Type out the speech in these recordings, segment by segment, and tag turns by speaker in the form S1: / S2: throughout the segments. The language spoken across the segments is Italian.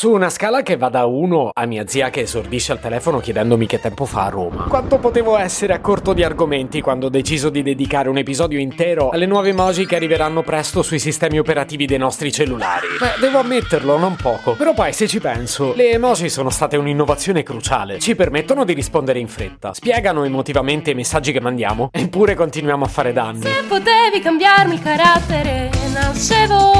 S1: Su una scala che va da 1 a mia zia che esordisce al telefono chiedendomi che tempo fa a Roma. Quanto potevo essere a corto di argomenti quando ho deciso di dedicare un episodio intero alle nuove emoji che arriveranno presto sui sistemi operativi dei nostri cellulari? Beh, devo ammetterlo, non poco. Però poi se ci penso, le emoji sono state un'innovazione cruciale. Ci permettono di rispondere in fretta, spiegano emotivamente i messaggi che mandiamo, eppure continuiamo a fare danni.
S2: Se potevi cambiarmi il carattere, nascevo.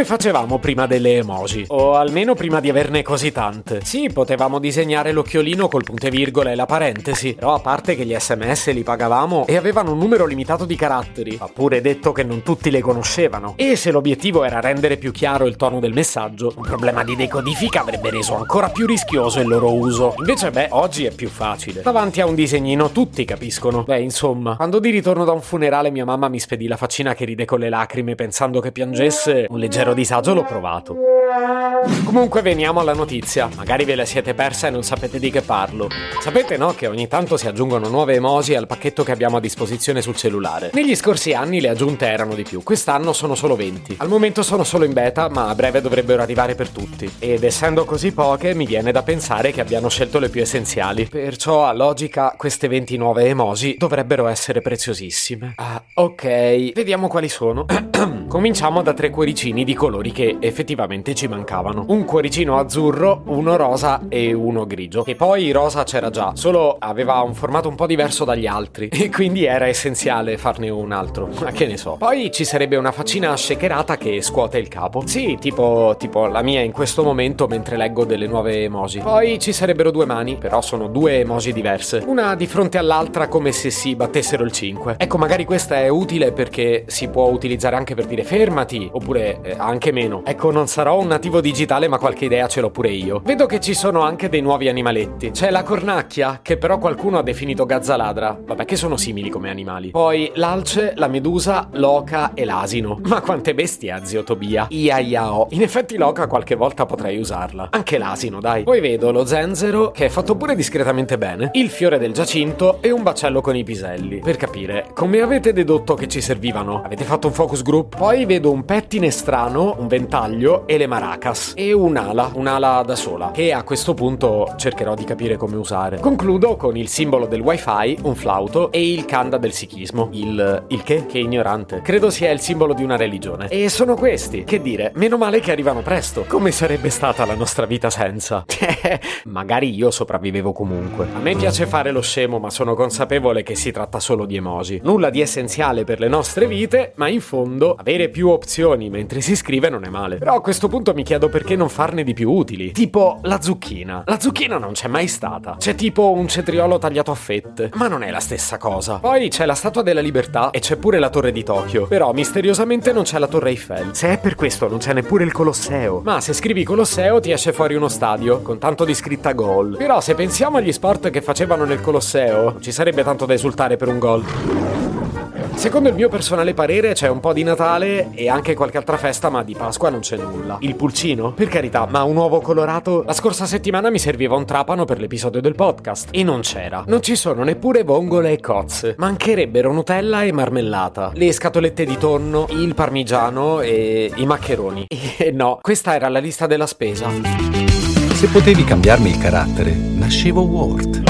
S1: Come facevamo prima delle emoji? O almeno prima di averne così tante. Sì, potevamo disegnare l'occhiolino col punto e virgola e la parentesi, però a parte che gli sms li pagavamo e avevano un numero limitato di caratteri, ha pure detto che non tutti le conoscevano. E se l'obiettivo era rendere più chiaro il tono del messaggio, un problema di decodifica avrebbe reso ancora più rischioso il loro uso. Invece, beh, oggi è più facile. Davanti a un disegnino tutti capiscono. Beh, insomma, quando di ritorno da un funerale mia mamma mi spedì la faccina che ride con le lacrime pensando che piangesse, un leggero disagio l'ho provato. Comunque veniamo alla notizia, magari ve la siete persa e non sapete di che parlo. Sapete no che ogni tanto si aggiungono nuove emoji al pacchetto che abbiamo a disposizione sul cellulare. Negli scorsi anni le aggiunte erano di più, quest'anno sono solo 20. Al momento sono solo in beta, ma a breve dovrebbero arrivare per tutti. Ed essendo così poche, mi viene da pensare che abbiano scelto le più essenziali. Perciò a logica queste 20 nuove emoji dovrebbero essere preziosissime. Ah, ok, vediamo quali sono. Cominciamo da tre cuoricini di colori che effettivamente ci mancavano. Un cuoricino azzurro, uno rosa e uno grigio. E poi rosa c'era già, solo aveva un formato un po' diverso dagli altri. E quindi era essenziale farne un altro. Ma che ne so. Poi ci sarebbe una faccina shakerata che scuote il capo. Sì, tipo, tipo la mia in questo momento mentre leggo delle nuove emoji. Poi ci sarebbero due mani, però sono due emoji diverse. Una di fronte all'altra come se si battessero il 5. Ecco, magari questa è utile perché si può utilizzare anche per dire fermati, oppure eh, anche meno. Ecco, non sarò un nativo digitale, ma qualche idea ce l'ho pure io. Vedo che ci sono anche dei nuovi animaletti. C'è la cornacchia, che però qualcuno ha definito gazzaladra. Vabbè, che sono simili come animali. Poi l'alce, la medusa, l'oca e l'asino. Ma quante bestie ha zio Tobia? Ia iao. In effetti l'oca qualche volta potrei usarla. Anche l'asino, dai. Poi vedo lo zenzero, che è fatto pure discretamente bene, il fiore del giacinto e un bacello con i piselli. Per capire, come avete dedotto che ci servivano? Avete fatto un focus group? Poi vedo un pettine strano, un ventaglio e le maracas. E un'ala, un'ala da sola, che a questo punto cercherò di capire come usare. Concludo con il simbolo del wifi, un flauto e il kanda del sikhismo. Il... il che? Che ignorante. Credo sia il simbolo di una religione. E sono questi. Che dire, meno male che arrivano presto. Come sarebbe stata la nostra vita senza? Magari io sopravvivevo comunque. A me piace fare lo scemo, ma sono consapevole che si tratta solo di emoji. Nulla di essenziale per le nostre vite, ma in fondo avere più opzioni mentre si scrive non è male. Però a questo punto mi chiedo perché non farne di più utili. Tipo la zucchina. La zucchina non c'è mai stata. C'è tipo un cetriolo tagliato a fette, ma non è la stessa cosa. Poi c'è la Statua della Libertà e c'è pure la Torre di Tokyo. Però misteriosamente non c'è la Torre Eiffel. Se è per questo non c'è neppure il Colosseo. Ma se scrivi Colosseo ti esce fuori uno stadio con tanto di scritta gol. Però se pensiamo agli sport che facevano nel Colosseo, ci sarebbe tanto da esultare per un gol. Secondo il mio personale parere c'è un po' di Natale e anche qualche altra festa, ma di Pasqua non c'è nulla. Il pulcino? Per carità, ma un uovo colorato? La scorsa settimana mi serviva un trapano per l'episodio del podcast e non c'era. Non ci sono neppure vongole e cozze. Mancherebbero Nutella e marmellata, le scatolette di tonno, il parmigiano e i maccheroni. E no, questa era la lista della spesa.
S3: Se potevi cambiarmi il carattere, nascevo Word.